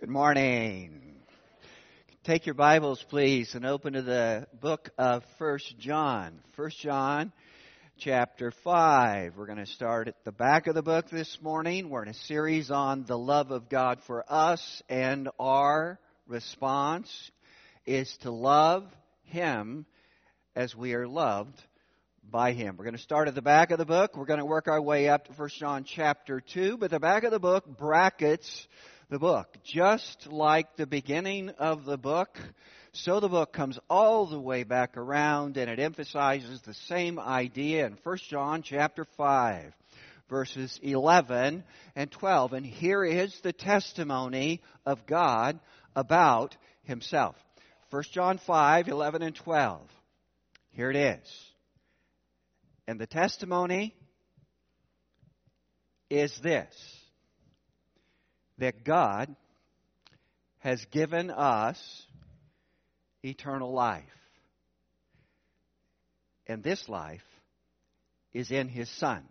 Good morning. Take your Bibles, please, and open to the book of First John. First John, chapter 5. We're going to start at the back of the book this morning. We're in a series on the love of God for us, and our response is to love Him as we are loved by Him. We're going to start at the back of the book. We're going to work our way up to First John chapter 2, but the back of the book brackets the book. Just like the beginning of the book, so the book comes all the way back around and it emphasizes the same idea in 1 John chapter 5 verses 11 and 12. And here is the testimony of God about himself. 1 John 5, 11 and 12. Here it is. And the testimony is this that God has given us eternal life. And this life is in His Son.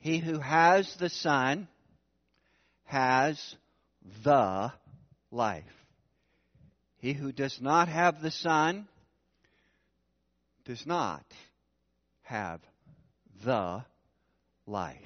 He who has the Son has the life. He who does not have the Son does not have the life.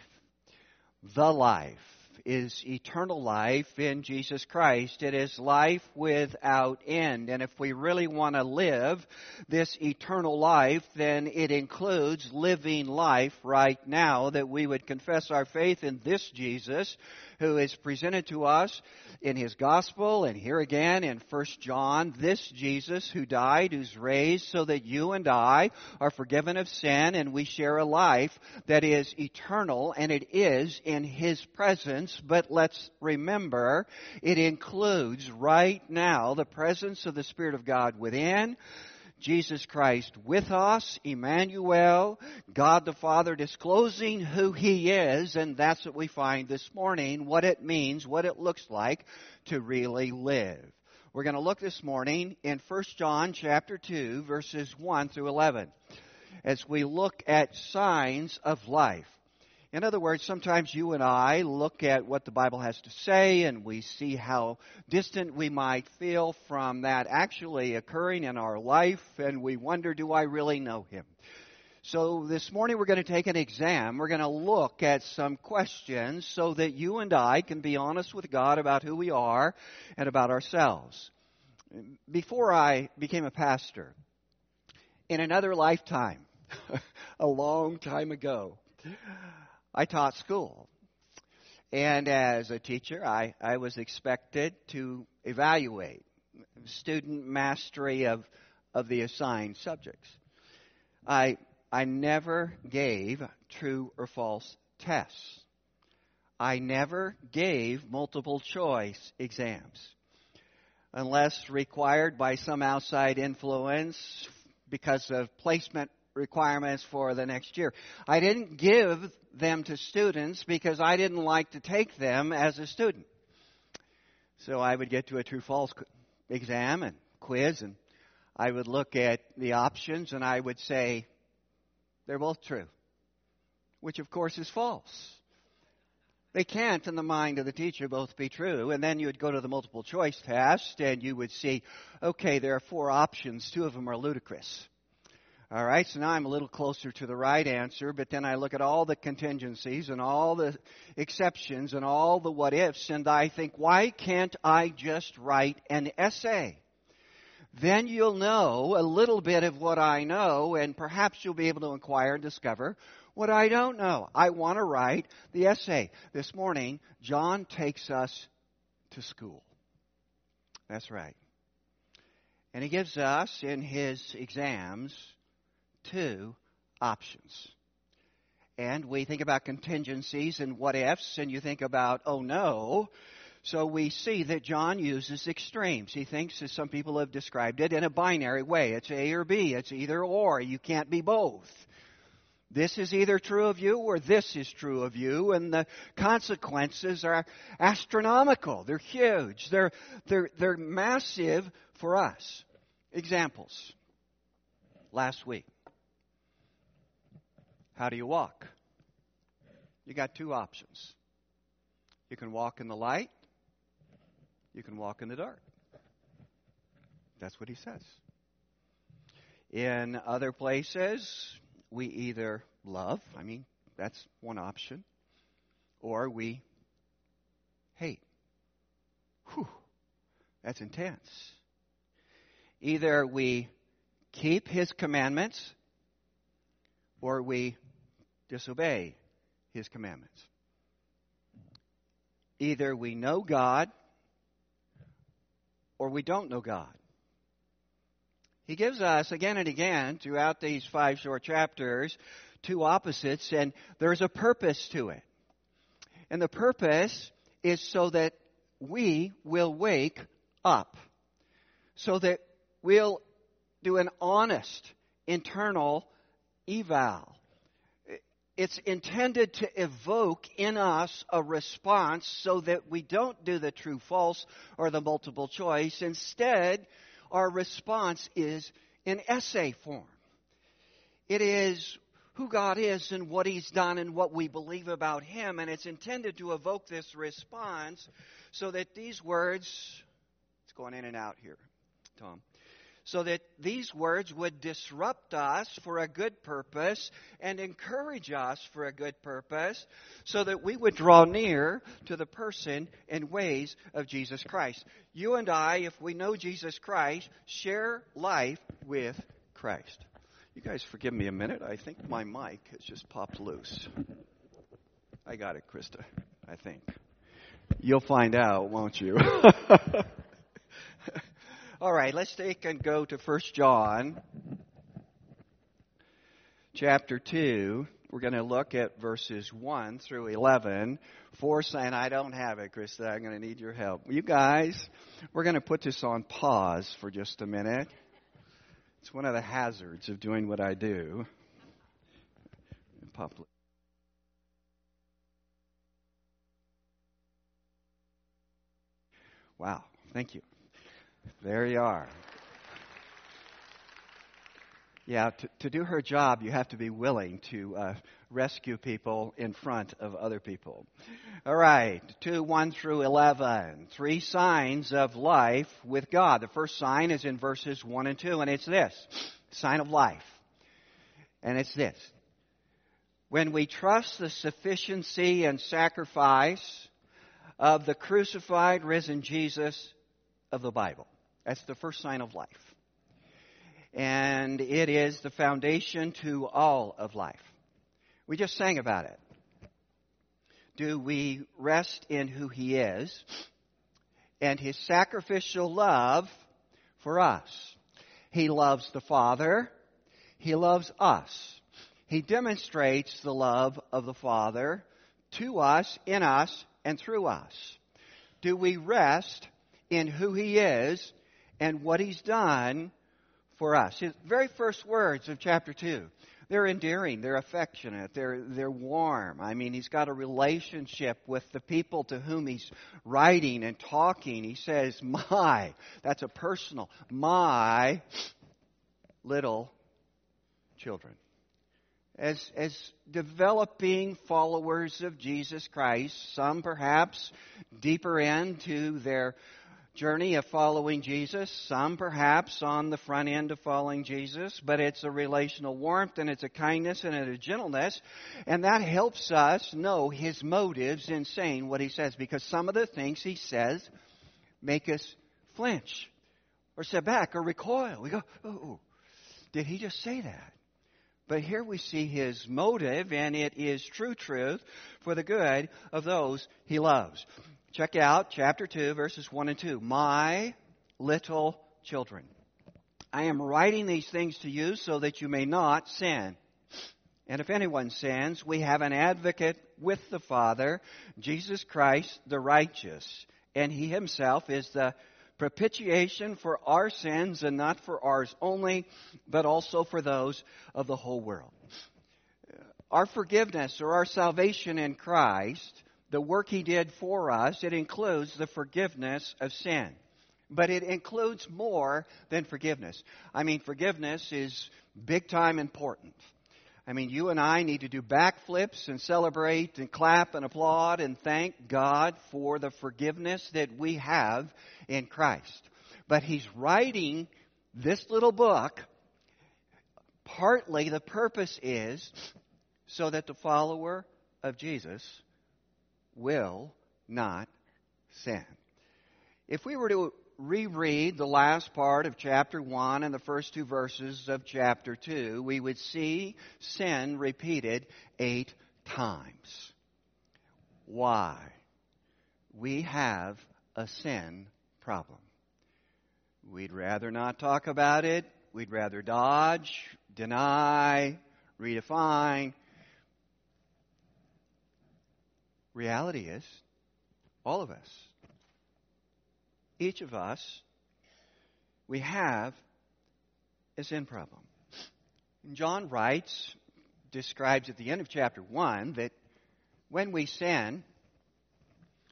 The life is eternal life in Jesus Christ. It is life without end. And if we really want to live this eternal life, then it includes living life right now that we would confess our faith in this Jesus who is presented to us in his gospel and here again in 1 John, this Jesus who died, who's raised so that you and I are forgiven of sin and we share a life that is eternal and it is in his presence. But let's remember, it includes right now the presence of the Spirit of God within, Jesus Christ with us, Emmanuel, God the Father disclosing who He is, and that's what we find this morning, what it means, what it looks like to really live. We're going to look this morning in 1 John chapter 2 verses 1 through 11 as we look at signs of life. In other words, sometimes you and I look at what the Bible has to say and we see how distant we might feel from that actually occurring in our life and we wonder, do I really know Him? So this morning we're going to take an exam. We're going to look at some questions so that you and I can be honest with God about who we are and about ourselves. Before I became a pastor, in another lifetime, a long time ago, I taught school. And as a teacher, I, I was expected to evaluate student mastery of, of the assigned subjects. I, I never gave true or false tests. I never gave multiple choice exams unless required by some outside influence because of placement requirements for the next year. I didn't give them to students because I didn't like to take them as a student. So I would get to a true false exam and quiz and I would look at the options and I would say, they're both true. Which of course is false. They can't, in the mind of the teacher, both be true. And then you would go to the multiple choice test and you would see, okay, there are four options. Two of them are ludicrous. All right, so now I'm a little closer to the right answer, but then I look at all the contingencies and all the exceptions and all the what ifs, and I think, why can't I just write an essay? Then you'll know a little bit of what I know, and perhaps you'll be able to inquire and discover what I don't know. I want to write the essay. This morning, John takes us to school. That's right. And he gives us in his exams two options. And we think about contingencies and what ifs, and you think about, oh no. So we see that John uses extremes. He thinks, as some people have described it, in a binary way. It's A or B. It's either or. You can't be both. This is either true of you or this is true of you, and the consequences are astronomical. They're huge. They're, they're, they're massive for us. Examples. Last week, how do you walk? You got two options. You can walk in the light you can walk in the dark. That's what he says. In other places, we either love, I mean, that's one option, or we hate. Whew, that's intense. Either we keep his commandments or we disobey his commandments. Either we know God or we don't know God. He gives us again and again throughout these five short chapters two opposites, and there's a purpose to it. And the purpose is so that we will wake up, so that we'll do an honest internal eval. It's intended to evoke in us a response so that we don't do the true false or the multiple choice. Instead, our response is in essay form. It is who God is and what He's done and what we believe about Him. And it's intended to evoke this response so that these words, it's going in and out here, Tom so that these words would disrupt us for a good purpose and encourage us for a good purpose, so that we would draw near to the person and ways of Jesus Christ. You and I, if we know Jesus Christ, share life with Christ. You guys forgive me a minute. I think my mic has just popped loose. I got it, Krista. I think. You'll find out, won't you? All right, let's take and go to 1 John chapter 2. We're going to look at verses 1 through 11. For saying, I don't have it, Krista. I'm going to need your help. You guys, we're going to put this on pause for just a minute. It's one of the hazards of doing what I do. Pop. Wow, thank you. There you are. Yeah, to, to do her job, you have to be willing to uh, rescue people in front of other people. All right, 2 1 through 11. Three signs of life with God. The first sign is in verses 1 and 2, and it's this sign of life. And it's this. When we trust the sufficiency and sacrifice of the crucified, risen Jesus of the Bible. That's the first sign of life. And it is the foundation to all of life. We just sang about it. Do we rest in who He is and His sacrificial love for us? He loves the Father. He loves us. He demonstrates the love of the Father to us, in us, and through us. Do we rest in who He is and what He's done for us. His very first words of chapter 2. They're endearing, they're affectionate, they're, they're warm. I mean, he's got a relationship with the people to whom he's writing and talking. He says, My, that's a personal, my little children. As, as developing followers of Jesus Christ, some perhaps deeper into their journey of following Jesus, some perhaps on the front end of following Jesus, but it's a relational warmth and it's a kindness and it's a gentleness, and that helps us know his motives in saying what he says because some of the things he says make us flinch or sit back or recoil. We go, oh, did he just say that? But here we see his motive, and it is true truth for the good of those he loves. Check out chapter 2, verses 1 and 2. My little children. I am writing these things to you so that you may not sin. And if anyone sins, we have an advocate with the Father, Jesus Christ the righteous. And he himself is the propitiation for our sins, and not for ours only, but also for those of the whole world. Our forgiveness or our salvation in Christ the work he did for us, it includes the forgiveness of sin. But it includes more than forgiveness. I mean, forgiveness is big time important. I mean, you and I need to do backflips and celebrate and clap and applaud and thank God for the forgiveness that we have in Christ. But He's writing this little book. Partly the purpose is so that the follower of Jesus will not sin. If we were to reread the last part of chapter 1 and the first two verses of chapter 2, we would see sin repeated eight times. Why? We have a sin problem. We'd rather not talk about it. We'd rather dodge, deny, redefine. Reality is, all of us each of us, we have a sin problem. And John writes, describes at the end of chapter 1 that when we sin,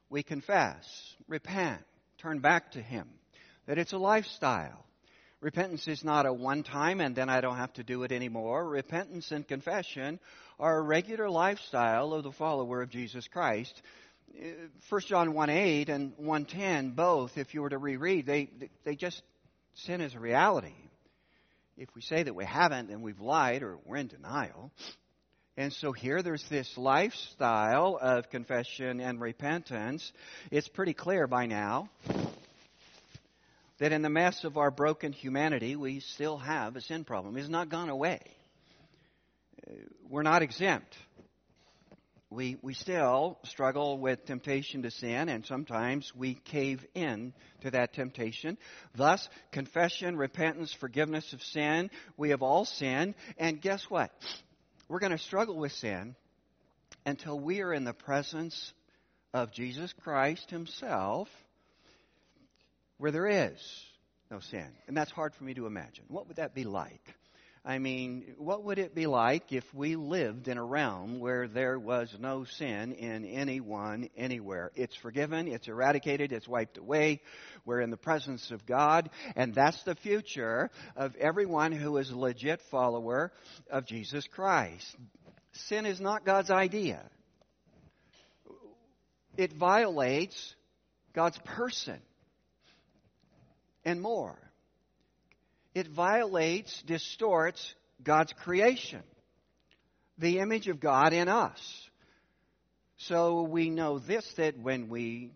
we confess, repent, turn back to Him, that it's a lifestyle. Repentance is not a one time and then I don't have to do it anymore. Repentance and confession are a regular lifestyle of the follower of Jesus Christ uh, 1 John 1 8 and 110, both, if you were to reread, they, they just, sin is a reality. If we say that we haven't, then we've lied or we're in denial. And so here there's this lifestyle of confession and repentance. It's pretty clear by now that in the mess of our broken humanity, we still have a sin problem. It's not gone away. We're not exempt we, we still struggle with temptation to sin, and sometimes we cave in to that temptation. Thus, confession, repentance, forgiveness of sin, we have all sinned. And guess what? We're going to struggle with sin until we are in the presence of Jesus Christ Himself, where there is no sin. And that's hard for me to imagine. What would that be like? I mean, what would it be like if we lived in a realm where there was no sin in anyone, anywhere? It's forgiven, it's eradicated, it's wiped away. We're in the presence of God, and that's the future of everyone who is a legit follower of Jesus Christ. Sin is not God's idea. It violates God's person and more it violates, distorts God's creation, the image of God in us. So we know this that when we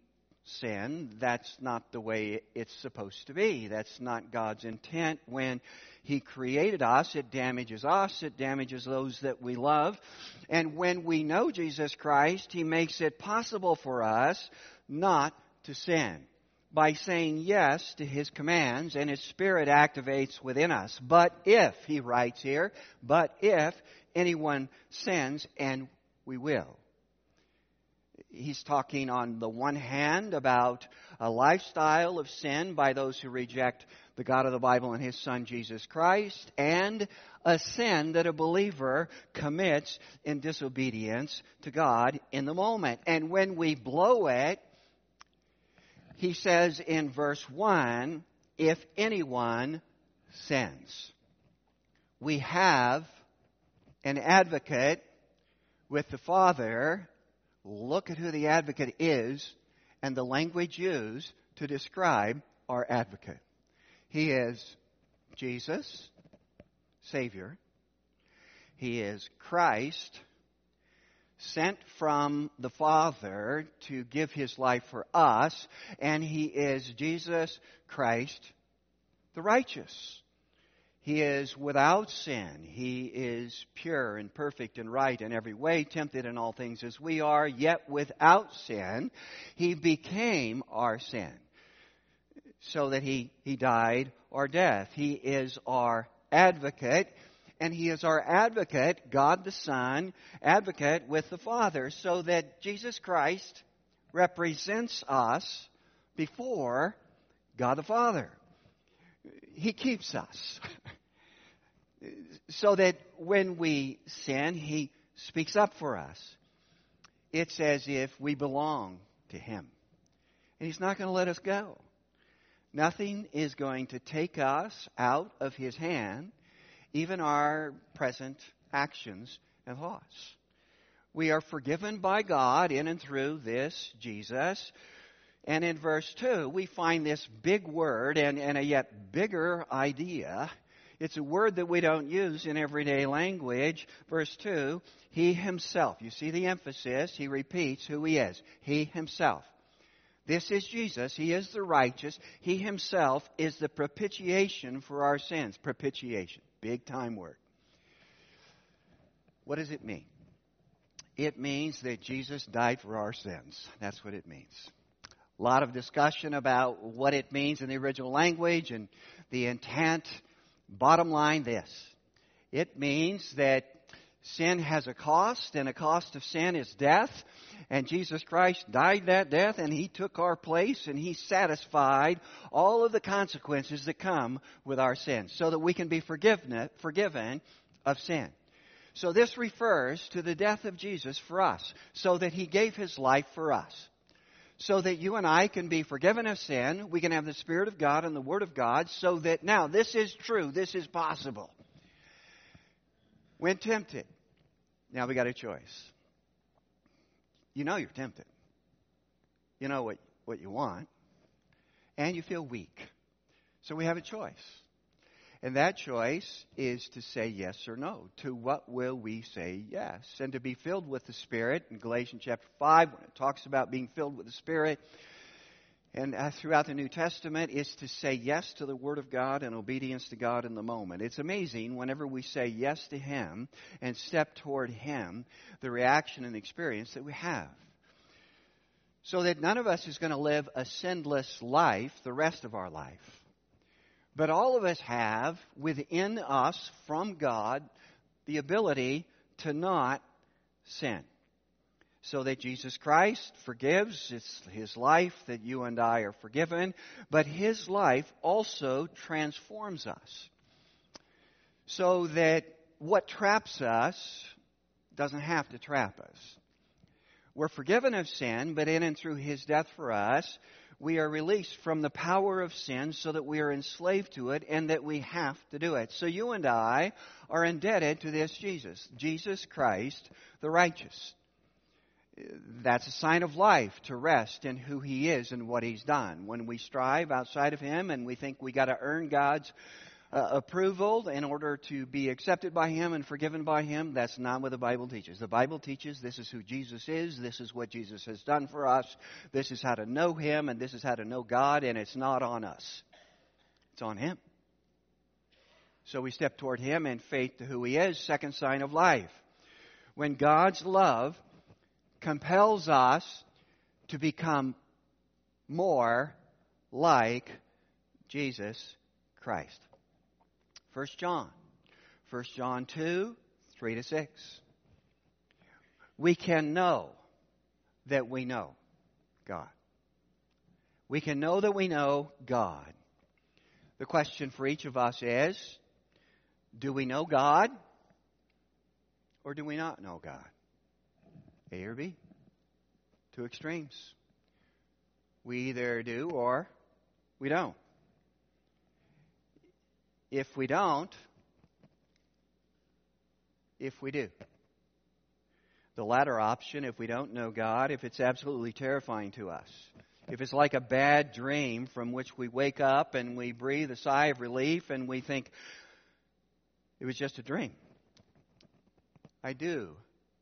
sin, that's not the way it's supposed to be. That's not God's intent. When He created us, it damages us, it damages those that we love. And when we know Jesus Christ, He makes it possible for us not to sin by saying yes to his commands and his spirit activates within us. But if, he writes here, but if anyone sins, and we will. He's talking on the one hand about a lifestyle of sin by those who reject the God of the Bible and his son Jesus Christ, and a sin that a believer commits in disobedience to God in the moment. And when we blow it, he says in verse 1 if anyone sins. We have an advocate with the Father. Look at who the advocate is and the language used to describe our advocate. He is Jesus, Savior. He is Christ, sent from the Father to give his life for us, and he is Jesus Christ, the righteous. He is without sin. He is pure and perfect and right in every way, tempted in all things as we are, yet without sin. He became our sin so that he, he died our death. He is our advocate and he is our advocate, God the Son, advocate with the Father, so that Jesus Christ represents us before God the Father. He keeps us. so that when we sin, He speaks up for us. It's as if we belong to Him. And He's not going to let us go. Nothing is going to take us out of His hand even our present actions, and thoughts. We are forgiven by God in and through this Jesus. And in verse 2, we find this big word and, and a yet bigger idea. It's a word that we don't use in everyday language. Verse 2, He Himself. You see the emphasis. He repeats who He is. He Himself. This is Jesus. He is the righteous. He Himself is the propitiation for our sins. Propitiation. Big time word. What does it mean? It means that Jesus died for our sins. That's what it means. A lot of discussion about what it means in the original language and the intent. Bottom line this it means that sin has a cost, and a cost of sin is death. And Jesus Christ died that death, and He took our place, and He satisfied all of the consequences that come with our sins, so that we can be forgiven, forgiven of sin. So this refers to the death of Jesus for us, so that He gave His life for us. So that you and I can be forgiven of sin, we can have the Spirit of God and the Word of God, so that now this is true, this is possible. When tempted, now we got a choice. You know you're tempted. You know what, what you want. And you feel weak. So we have a choice. And that choice is to say yes or no. To what will we say yes? And to be filled with the Spirit in Galatians chapter 5, when it talks about being filled with the Spirit, and uh, throughout the New Testament, is to say yes to the Word of God and obedience to God in the moment. It's amazing whenever we say yes to Him and step toward Him, the reaction and experience that we have. So that none of us is going to live a sinless life the rest of our life. But all of us have within us from God the ability to not sin. So that Jesus Christ forgives, it's His life that you and I are forgiven, but His life also transforms us. So that what traps us doesn't have to trap us. We're forgiven of sin, but in and through His death for us, we are released from the power of sin so that we are enslaved to it and that we have to do it. So you and I are indebted to this Jesus, Jesus Christ, the righteous. That's a sign of life to rest in who He is and what He's done. When we strive outside of Him and we think we got to earn God's uh, approval in order to be accepted by Him and forgiven by Him. That's not what the Bible teaches. The Bible teaches this is who Jesus is, this is what Jesus has done for us, this is how to know Him, and this is how to know God, and it's not on us. It's on Him. So we step toward Him in faith to who He is, second sign of life. When God's love compels us to become more like Jesus Christ. 1 John. 1 John 2, 3 to 6. We can know that we know God. We can know that we know God. The question for each of us is do we know God or do we not know God? A or B? Two extremes. We either do or we don't. If we don't, if we do. The latter option, if we don't know God, if it's absolutely terrifying to us, if it's like a bad dream from which we wake up and we breathe a sigh of relief and we think, it was just a dream. I do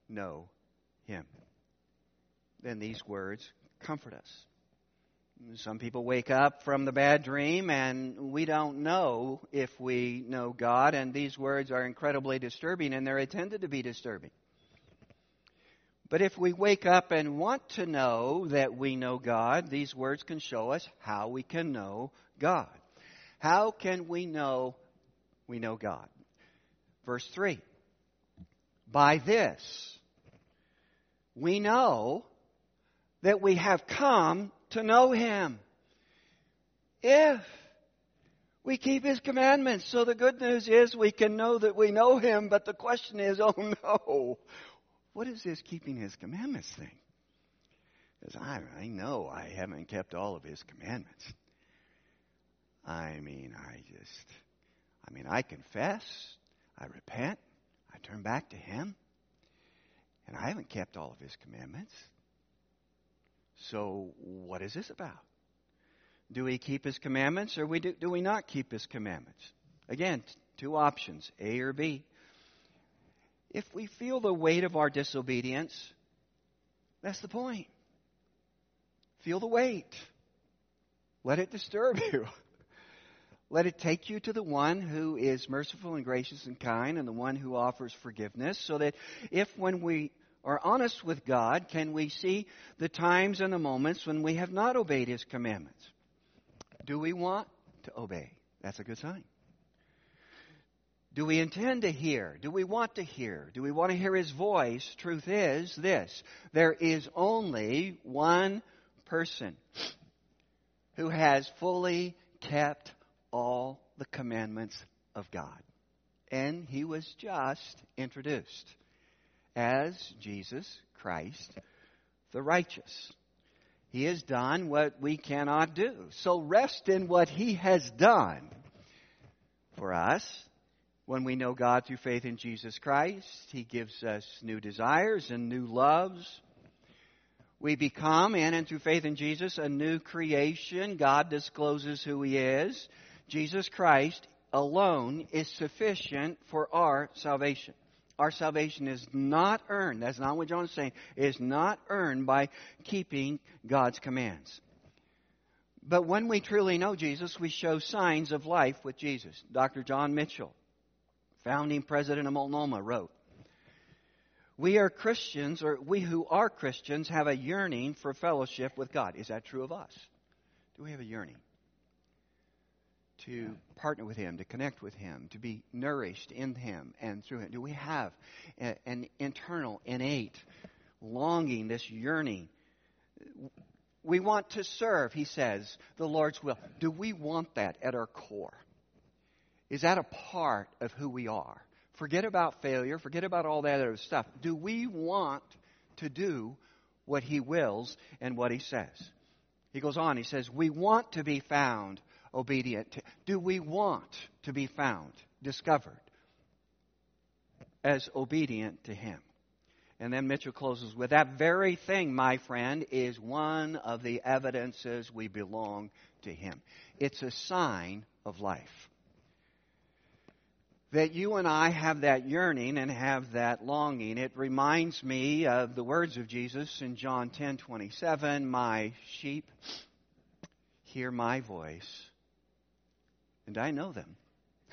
know Him. Then these words comfort us. Some people wake up from the bad dream and we don't know if we know God, and these words are incredibly disturbing and they're intended to be disturbing. But if we wake up and want to know that we know God, these words can show us how we can know God. How can we know we know God? Verse 3 By this we know that we have come to know Him. If we keep His commandments. So the good news is we can know that we know Him, but the question is, oh no, what is this keeping His commandments thing? Because I, I know I haven't kept all of His commandments. I mean, I just, I mean, I confess, I repent, I turn back to Him, and I haven't kept all of His commandments. So, what is this about? Do we keep His commandments or we do, do we not keep His commandments? Again, two options, A or B. If we feel the weight of our disobedience, that's the point. Feel the weight. Let it disturb you. Let it take you to the one who is merciful and gracious and kind and the one who offers forgiveness so that if when we are honest with God, can we see the times and the moments when we have not obeyed His commandments? Do we want to obey? That's a good sign. Do we intend to hear? Do we want to hear? Do we want to hear His voice? Truth is this there is only one person who has fully kept all the commandments of God. And He was just introduced as Jesus Christ the righteous. He has done what we cannot do. So rest in what He has done for us when we know God through faith in Jesus Christ, He gives us new desires and new loves. We become, in and through faith in Jesus, a new creation. God discloses who He is. Jesus Christ alone is sufficient for our salvation. Our salvation is not earned. That's not what John is saying. It is not earned by keeping God's commands. But when we truly know Jesus, we show signs of life with Jesus. Dr. John Mitchell founding president of Multnomah, wrote We are Christians, or we who are Christians, have a yearning for fellowship with God. Is that true of us? Do we have a yearning? To partner with Him, to connect with Him, to be nourished in Him and through Him? Do we have an internal, innate longing, this yearning? We want to serve, he says, the Lord's will. Do we want that at our core? Is that a part of who we are? Forget about failure, forget about all that other stuff. Do we want to do what He wills and what He says? He goes on, he says, We want to be found obedient. To, do we want to be found, discovered as obedient to Him? And then Mitchell closes with that very thing, my friend, is one of the evidences we belong to Him. It's a sign of life that you and I have that yearning and have that longing. It reminds me of the words of Jesus in John 10:27, "My sheep hear my voice, and I know them,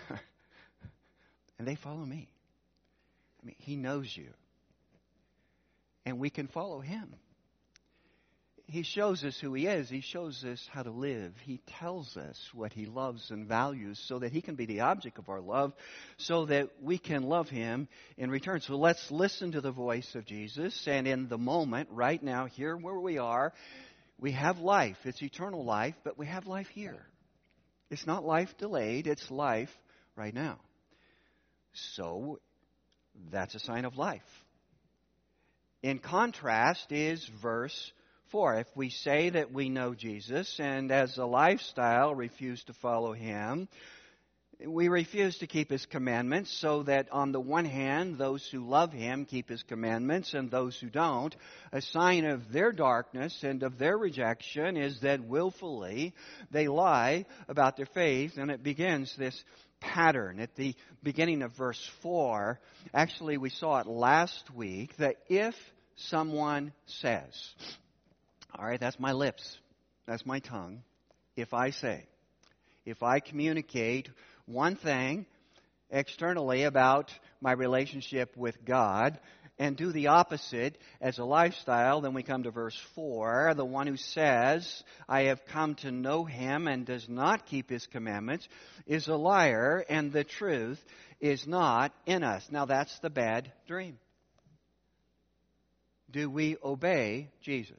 and they follow me." I mean, he knows you. And we can follow him he shows us who he is. He shows us how to live. He tells us what he loves and values so that he can be the object of our love, so that we can love him in return. So let's listen to the voice of Jesus. And in the moment, right now, here where we are, we have life. It's eternal life, but we have life here. It's not life delayed, it's life right now. So that's a sign of life. In contrast is verse 4. If we say that we know Jesus and as a lifestyle refuse to follow him, we refuse to keep his commandments, so that on the one hand, those who love him keep his commandments, and those who don't, a sign of their darkness and of their rejection is that willfully they lie about their faith, and it begins this pattern at the beginning of verse 4. Actually, we saw it last week that if someone says, all right, that's my lips. That's my tongue. If I say, if I communicate one thing externally about my relationship with God and do the opposite as a lifestyle, then we come to verse 4. The one who says, I have come to know him and does not keep his commandments is a liar, and the truth is not in us. Now that's the bad dream. Do we obey Jesus?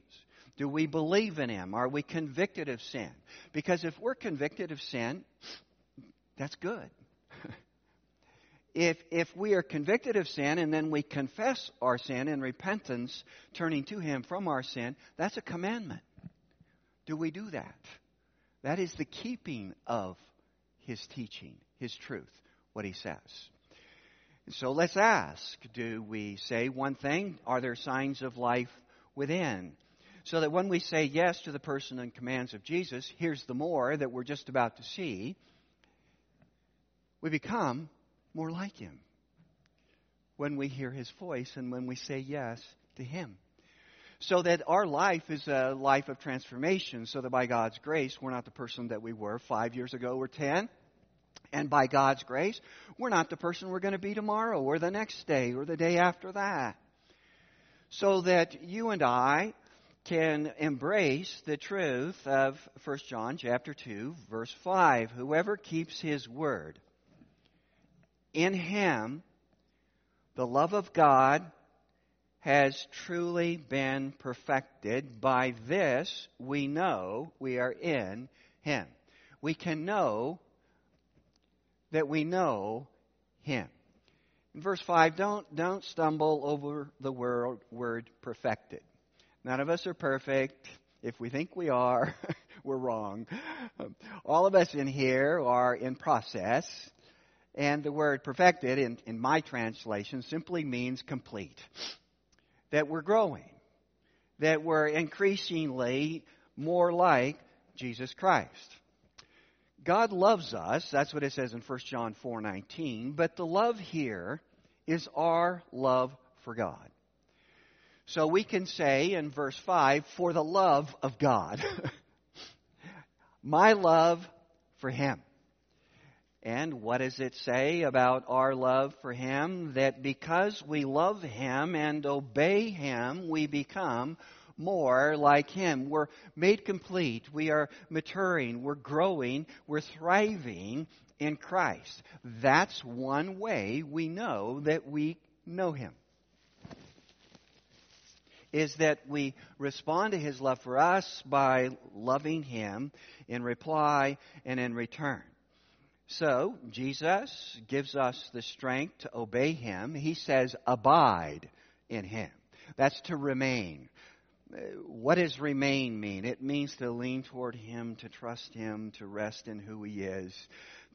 Do we believe in Him? Are we convicted of sin? Because if we're convicted of sin, that's good. if, if we are convicted of sin and then we confess our sin in repentance, turning to Him from our sin, that's a commandment. Do we do that? That is the keeping of His teaching, His truth, what He says. So let's ask do we say one thing? Are there signs of life within? So that when we say yes to the person and commands of Jesus, here's the more that we're just about to see, we become more like Him when we hear His voice and when we say yes to Him. So that our life is a life of transformation, so that by God's grace, we're not the person that we were five years ago or ten. And by God's grace, we're not the person we're going to be tomorrow or the next day or the day after that. So that you and I can embrace the truth of 1 John chapter 2 verse 5. Whoever keeps his word, in him the love of God has truly been perfected. By this we know we are in him. We can know that we know him. In verse 5, don't, don't stumble over the word, word perfected. None of us are perfect. If we think we are, we're wrong. All of us in here are in process. And the word perfected in, in my translation simply means complete. That we're growing. That we're increasingly more like Jesus Christ. God loves us, that's what it says in 1 John 4:19, but the love here is our love for God. So we can say in verse 5, for the love of God. My love for him. And what does it say about our love for Him? That because we love Him and obey Him, we become more like Him. We're made complete. We are maturing. We're growing. We're thriving in Christ. That's one way we know that we know Him. Is that we respond to His love for us by loving Him in reply and in return. So, Jesus gives us the strength to obey Him. He says, abide in Him. That's to remain. Uh, what does remain mean? It means to lean toward Him, to trust Him, to rest in who He is,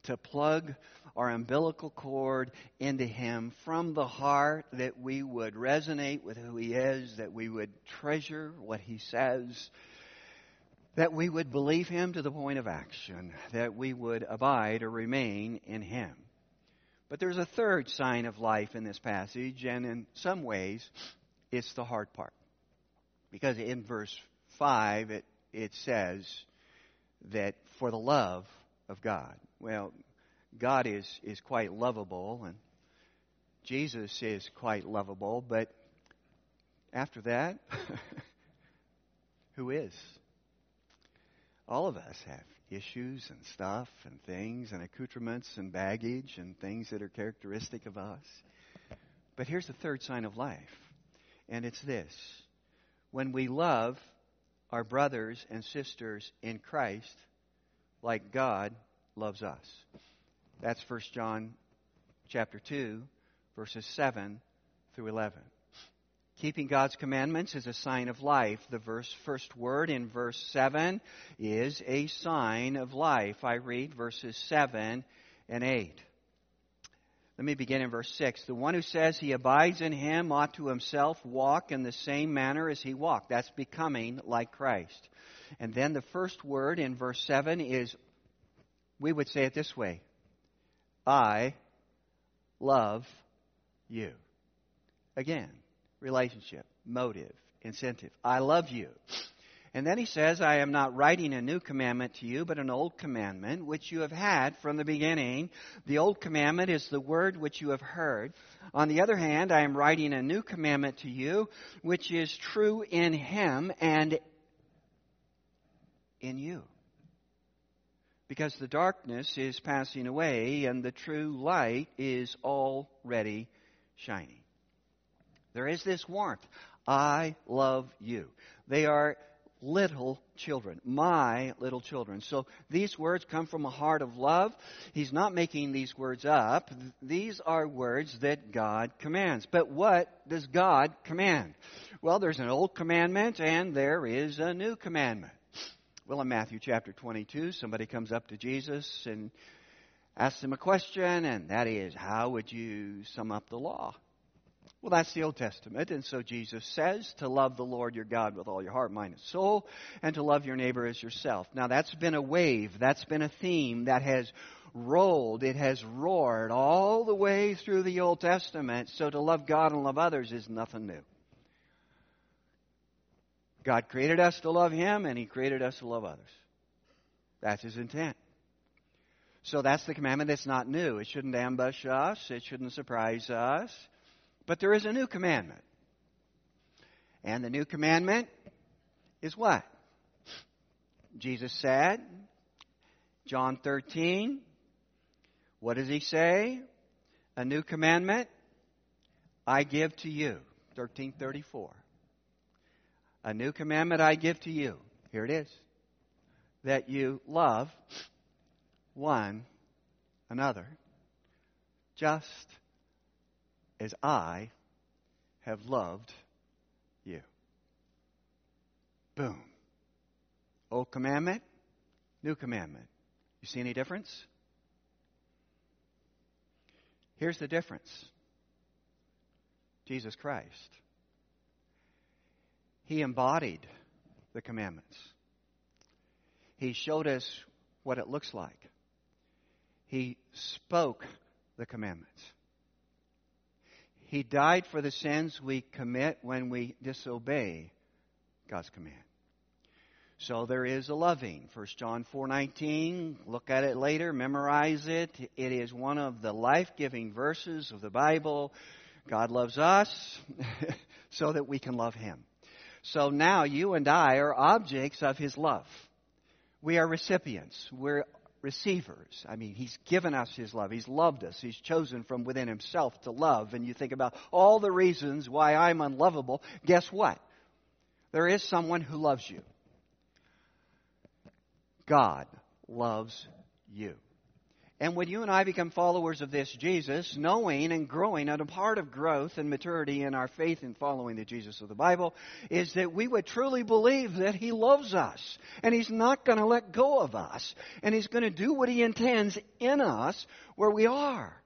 to plug our umbilical cord into Him from the heart, that we would resonate with who He is, that we would treasure what He says, that we would believe Him to the point of action, that we would abide or remain in Him. But there's a third sign of life in this passage, and in some ways, it's the hard part. Because in verse 5, it, it says that for the love of God. Well, God is, is quite lovable, and Jesus is quite lovable, but after that, who is? All of us have issues and stuff and things and accoutrements and baggage and things that are characteristic of us. But here's the third sign of life, and it's this when we love our brothers and sisters in Christ like God loves us. That's 1 John chapter 2 verses 7 through 11. Keeping God's commandments is a sign of life. The verse, first word in verse 7 is a sign of life. I read verses 7 and 8. Let me begin in verse 6. The one who says he abides in him ought to himself walk in the same manner as he walked. That's becoming like Christ. And then the first word in verse 7 is, we would say it this way I love you. Again, relationship, motive, incentive. I love you. And then he says, I am not writing a new commandment to you, but an old commandment which you have had from the beginning. The old commandment is the word which you have heard. On the other hand, I am writing a new commandment to you, which is true in him and in you. Because the darkness is passing away and the true light is already shining. There is this warmth. I love you. They are little children, my little children. So these words come from a heart of love. He's not making these words up. These are words that God commands. But what does God command? Well, there's an old commandment and there is a new commandment. Well, in Matthew chapter 22, somebody comes up to Jesus and asks him a question, and that is, how would you sum up the law? Well, that's the Old Testament, and so Jesus says to love the Lord your God with all your heart, mind, and soul, and to love your neighbor as yourself. Now, that's been a wave, that's been a theme that has rolled, it has roared all the way through the Old Testament, so to love God and love others is nothing new. God created us to love Him, and He created us to love others. That's His intent. So that's the commandment that's not new. It shouldn't ambush us, it shouldn't surprise us. But there is a new commandment. And the new commandment is what? Jesus said, John 13, what does he say? A new commandment I give to you. 1334. A new commandment I give to you. Here it is. That you love one another just as I have loved you. Boom. Old commandment, new commandment. You see any difference? Here's the difference Jesus Christ. He embodied the commandments. He showed us what it looks like. He spoke the commandments. He died for the sins we commit when we disobey God's command. So there is a loving. 1 John 4:19, look at it later, memorize it. It is one of the life-giving verses of the Bible. God loves us so that we can love him. So now you and I are objects of his love. We are recipients. We're receivers. I mean, He's given us His love. He's loved us. He's chosen from within Himself to love. And you think about all the reasons why I'm unlovable. Guess what? There is someone who loves you. God loves you. And when you and I become followers of this Jesus, knowing and growing, and a part of growth and maturity in our faith in following the Jesus of the Bible is that we would truly believe that He loves us and He's not going to let go of us and He's going to do what He intends in us where we are.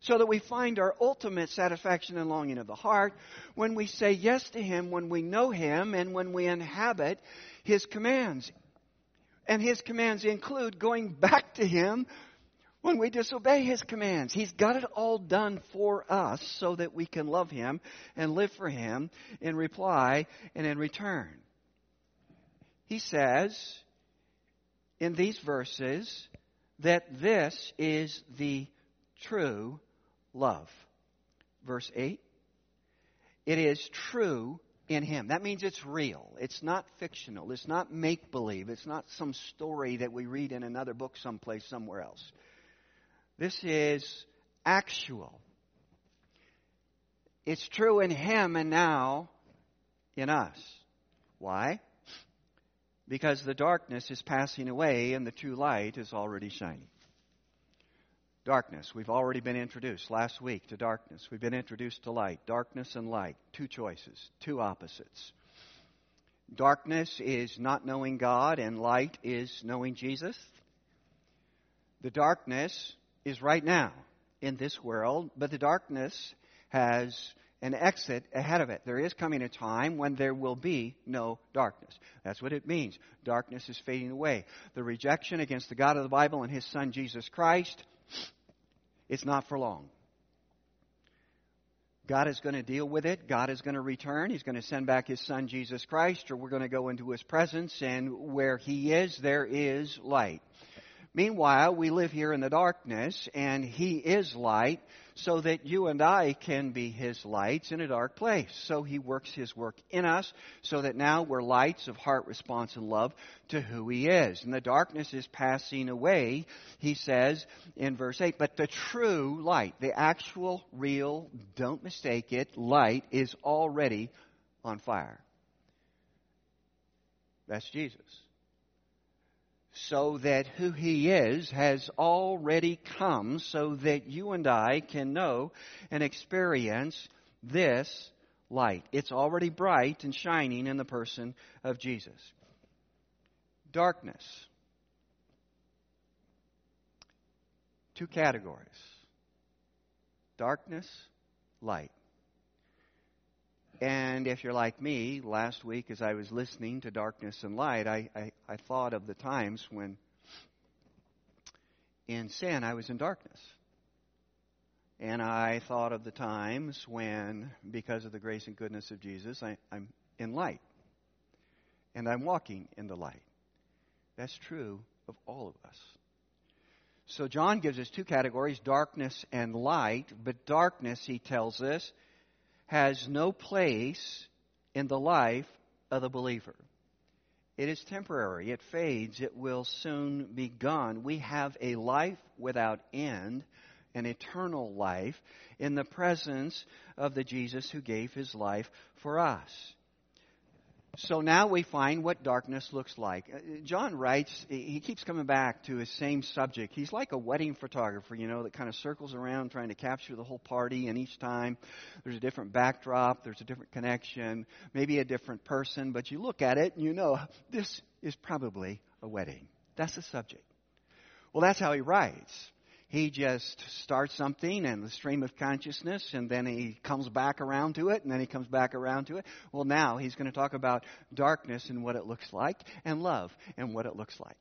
So that we find our ultimate satisfaction and longing of the heart when we say yes to Him, when we know Him, and when we inhabit His commands. And His commands include going back to Him when we disobey His commands. He's got it all done for us so that we can love Him and live for Him in reply and in return. He says in these verses that this is the true love. Verse 8 It is true in Him. That means it's real. It's not fictional. It's not make believe. It's not some story that we read in another book someplace, somewhere else. This is actual. It's true in him and now in us. Why? Because the darkness is passing away and the true light is already shining. Darkness. We've already been introduced last week to darkness. We've been introduced to light. Darkness and light. Two choices, two opposites. Darkness is not knowing God, and light is knowing Jesus. The darkness is right now in this world, but the darkness has an exit ahead of it. There is coming a time when there will be no darkness. That's what it means. Darkness is fading away. The rejection against the God of the Bible and His Son Jesus Christ, it's not for long. God is going to deal with it. God is going to return. He's going to send back His Son Jesus Christ, or we're going to go into His presence, and where He is, there is light. Meanwhile, we live here in the darkness, and He is light, so that you and I can be His lights in a dark place. So He works His work in us, so that now we're lights of heart response and love to who He is. And the darkness is passing away, He says in verse 8. But the true light, the actual, real, don't mistake it, light is already on fire. That's Jesus so that who He is has already come so that you and I can know and experience this light. It's already bright and shining in the person of Jesus. Darkness. two categories darkness, light. And if you're like me, last week as I was listening to Darkness and Light, I, I, I thought of the times when in sin I was in darkness. And I thought of the times when, because of the grace and goodness of Jesus, I, I'm in light. And I'm walking in the light. That's true of all of us. So John gives us two categories darkness and light. But darkness, he tells us, has no place in the life of the believer. It is temporary, it fades, it will soon be gone. We have a life without end, an eternal life, in the presence of the Jesus who gave his life for us. So now we find what darkness looks like. Uh, John writes, he keeps coming back to his same subject. He's like a wedding photographer, you know, that kind of circles around trying to capture the whole party, and each time there's a different backdrop, there's a different connection, maybe a different person, but you look at it and you know this is probably a wedding. That's the subject. Well, that's how he writes he just starts something and the stream of consciousness and then he comes back around to it and then he comes back around to it. Well, now he's going to talk about darkness and what it looks like and love and what it looks like.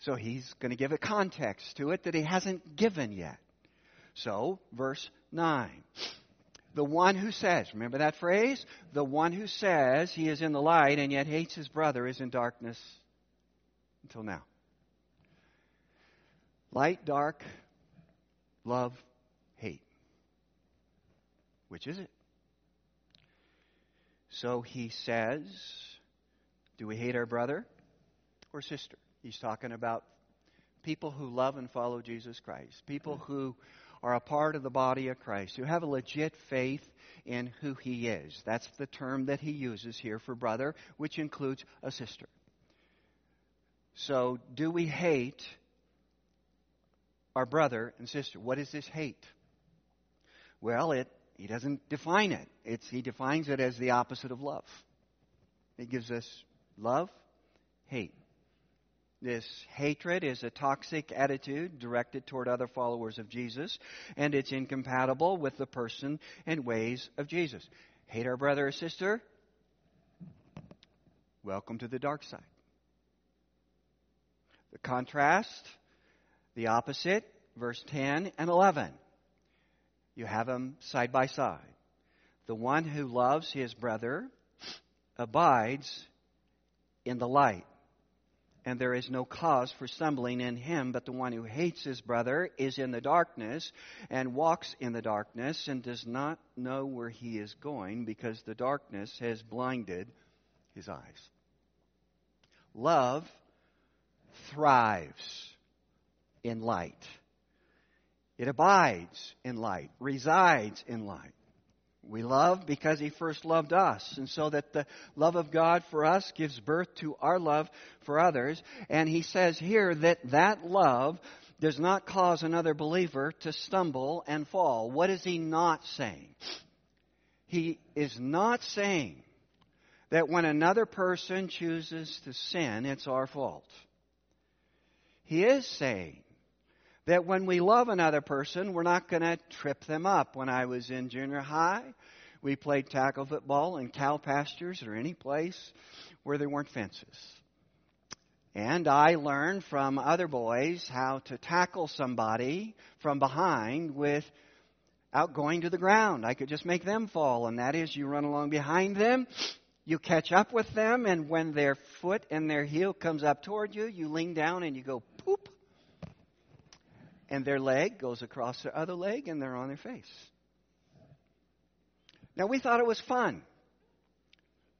So he's going to give a context to it that he hasn't given yet. So, verse 9. The one who says, remember that phrase? The one who says he is in the light and yet hates his brother is in darkness until now. Light, dark, love, hate. Which is it? So he says, Do we hate our brother or sister? He's talking about people who love and follow Jesus Christ, people hmm. who are a part of the body of Christ, who have a legit faith in who he is. That's the term that he uses here for brother, which includes a sister. So, do we hate our brother and sister. What is this hate? Well, it he doesn't define it. It's, he defines it as the opposite of love. It gives us love, hate. This hatred is a toxic attitude directed toward other followers of Jesus, and it's incompatible with the person and ways of Jesus. Hate our brother or sister? Welcome to the dark side. The contrast the opposite, verse 10 and 11. You have them side by side. The one who loves his brother abides in the light, and there is no cause for stumbling in him, but the one who hates his brother is in the darkness and walks in the darkness and does not know where he is going because the darkness has blinded his eyes. Love thrives in light. It abides in light, resides in light. We love because He first loved us, and so that the love of God for us gives birth to our love for others. And He says here that that love does not cause another believer to stumble and fall. What is He not saying? He is not saying that when another person chooses to sin, it's our fault. He is saying that when we love another person, we're not going to trip them up. When I was in junior high, we played tackle football in cow pastures or any place where there weren't fences. And I learned from other boys how to tackle somebody from behind without going to the ground. I could just make them fall, and that is you run along behind them, you catch up with them, and when their foot and their heel comes up toward you, you lean down and you go poop and their leg goes across their other leg and they're on their face. Now, we thought it was fun,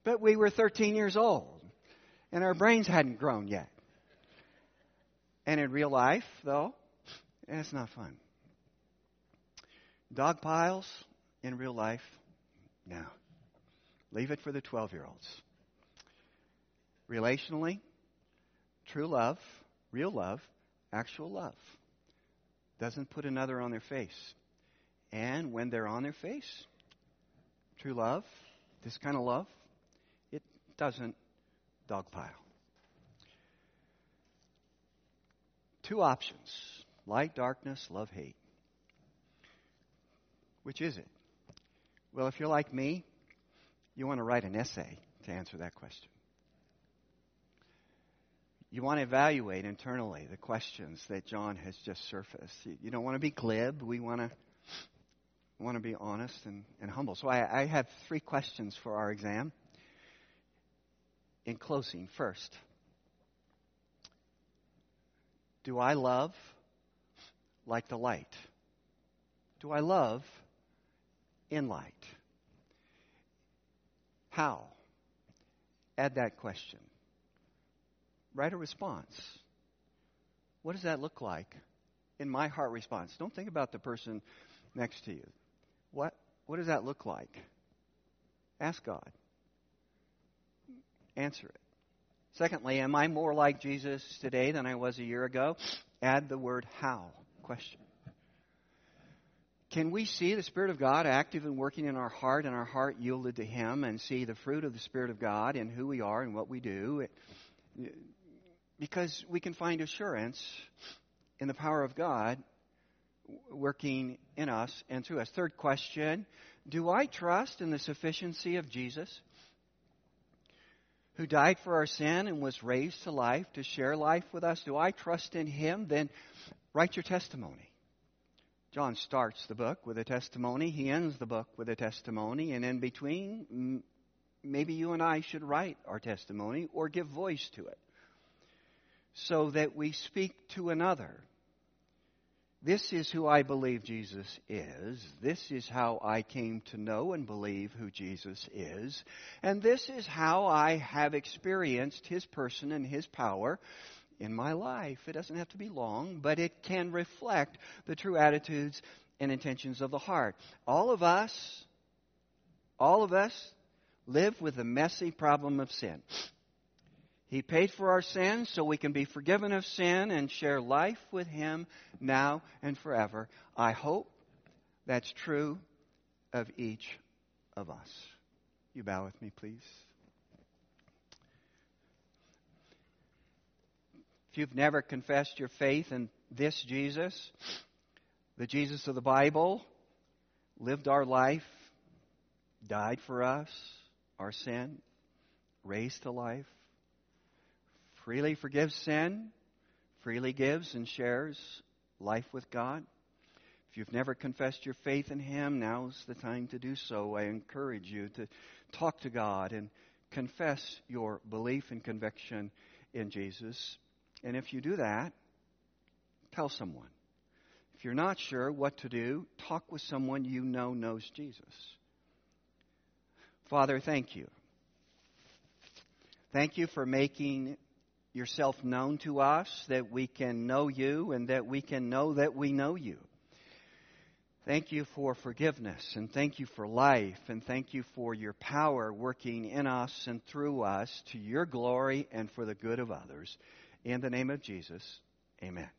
but we were 13 years old and our brains hadn't grown yet. And in real life, though, it's not fun. Dog piles in real life, no. Leave it for the 12 year olds. Relationally, true love, real love, actual love doesn't put another on their face. And when they're on their face, true love, this kind of love, it doesn't dogpile. Two options. Light, darkness, love, hate. Which is it? Well, if you're like me, you want to write an essay to answer that question. You want to evaluate internally the questions that John has just surfaced. You don't want to be glib. We want to want to be honest and, and humble. So I, I have three questions for our exam. In closing, first, do I love like the light? Do I love in light? How? Add that question. Write a response. What does that look like in my heart response? Don't think about the person next to you. What, what does that look like? Ask God. Answer it. Secondly, am I more like Jesus today than I was a year ago? Add the word how question. Can we see the Spirit of God active and working in our heart and our heart yielded to Him and see the fruit of the Spirit of God in who we are and what we do? Because we can find assurance in the power of God working in us and through us. Third question Do I trust in the sufficiency of Jesus, who died for our sin and was raised to life to share life with us? Do I trust in Him? Then write your testimony. John starts the book with a testimony, he ends the book with a testimony, and in between, maybe you and I should write our testimony or give voice to it so that we speak to another this is who I believe Jesus is. This is how I came to know and believe who Jesus is. And this is how I have experienced His person and His power in my life. It doesn't have to be long, but it can reflect the true attitudes and intentions of the heart. All of us, all of us live with the messy problem of sin. He paid for our sins so we can be forgiven of sin and share life with Him now and forever. I hope that's true of each of us. You bow with me, please. If you've never confessed your faith in this Jesus, the Jesus of the Bible, lived our life, died for us, our sin, raised to life, freely forgives sin, freely gives and shares life with God. If you've never confessed your faith in Him, now's the time to do so. I encourage you to talk to God and confess your belief and conviction in Jesus. And if you do that, tell someone. If you're not sure what to do, talk with someone you know knows Jesus. Father, thank you. Thank you for making yourself known to us, that we can know you and that we can know that we know you. Thank you for forgiveness and thank you for life and thank you for your power working in us and through us to your glory and for the good of others. In the name of Jesus, amen.